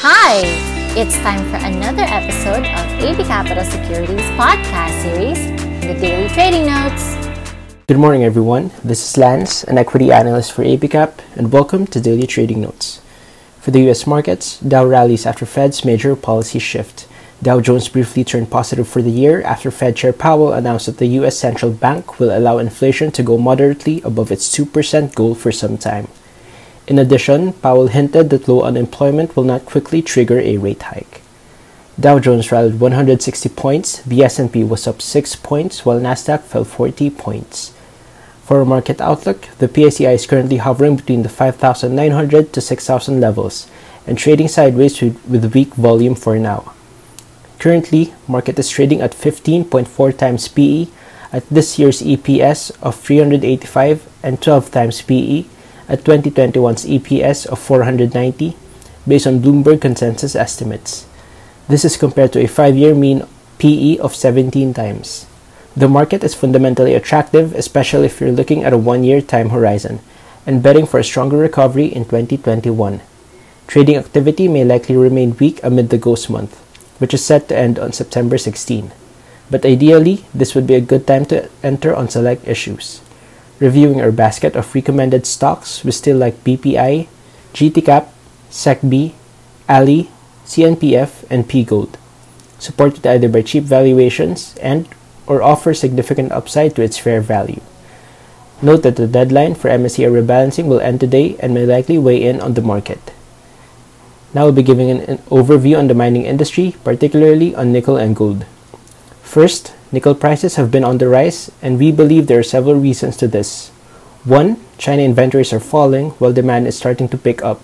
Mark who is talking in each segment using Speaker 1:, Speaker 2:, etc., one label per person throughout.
Speaker 1: Hi! It's time for another episode of AB Capital Securities podcast series, The Daily Trading Notes.
Speaker 2: Good morning, everyone. This is Lance, an equity analyst for ABCap, and welcome to Daily Trading Notes. For the U.S. markets, Dow rallies after Fed's major policy shift. Dow Jones briefly turned positive for the year after Fed Chair Powell announced that the U.S. Central Bank will allow inflation to go moderately above its 2% goal for some time. In addition, Powell hinted that low unemployment will not quickly trigger a rate hike. Dow Jones rallied 160 points, the S&P was up 6 points while Nasdaq fell 40 points. For a market outlook, the PSEI is currently hovering between the 5,900 to 6,000 levels and trading sideways with weak volume for now. Currently, market is trading at 15.4 times PE at this year's EPS of 385 and 12 times PE at 2021's EPS of 490 based on Bloomberg consensus estimates. This is compared to a 5-year mean PE of 17 times. The market is fundamentally attractive, especially if you're looking at a 1-year time horizon and betting for a stronger recovery in 2021. Trading activity may likely remain weak amid the ghost month, which is set to end on September 16. But ideally, this would be a good time to enter on select issues reviewing our basket of recommended stocks, we still like BPI, GTCAP, SECB, Ali, CNPF, and PGold, supported either by cheap valuations and or offer significant upside to its fair value. Note that the deadline for MSCI rebalancing will end today and may likely weigh in on the market. Now we'll be giving an, an overview on the mining industry, particularly on nickel and gold. First, nickel prices have been on the rise, and we believe there are several reasons to this. One, China inventories are falling while demand is starting to pick up.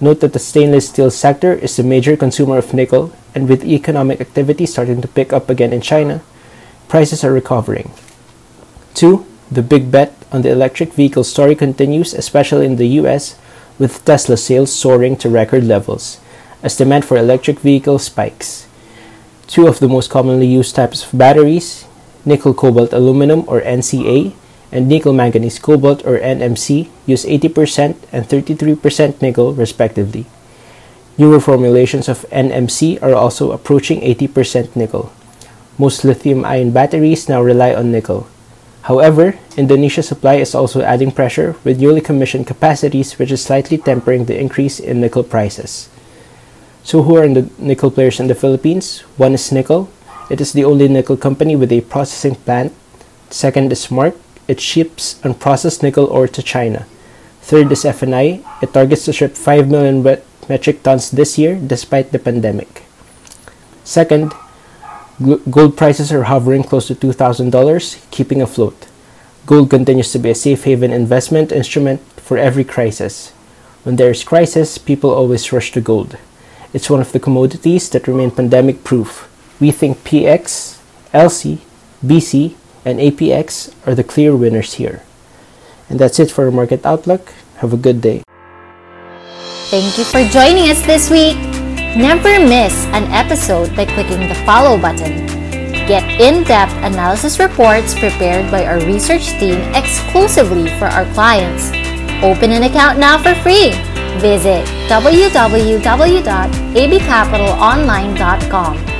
Speaker 2: Note that the stainless steel sector is the major consumer of nickel, and with economic activity starting to pick up again in China, prices are recovering. Two, the big bet on the electric vehicle story continues, especially in the US, with Tesla sales soaring to record levels as demand for electric vehicles spikes. Two of the most commonly used types of batteries, nickel cobalt aluminum or NCA and nickel manganese cobalt or NMC, use 80% and 33% nickel respectively. Newer formulations of NMC are also approaching 80% nickel. Most lithium ion batteries now rely on nickel. However, Indonesia supply is also adding pressure with newly commissioned capacities, which is slightly tempering the increase in nickel prices. So, who are the nickel players in the Philippines? One is Nickel. It is the only nickel company with a processing plant. Second is Mark. It ships unprocessed nickel ore to China. Third is FNI. It targets to ship 5 million metric tons this year despite the pandemic. Second, gold prices are hovering close to $2,000, keeping afloat. Gold continues to be a safe haven investment instrument for every crisis. When there is crisis, people always rush to gold. It's one of the commodities that remain pandemic proof. We think PX, LC, BC, and APX are the clear winners here. And that's it for our market outlook. Have a good day.
Speaker 1: Thank you for joining us this week. Never miss an episode by clicking the follow button. Get in depth analysis reports prepared by our research team exclusively for our clients. Open an account now for free Visit www.abcapitalonline.com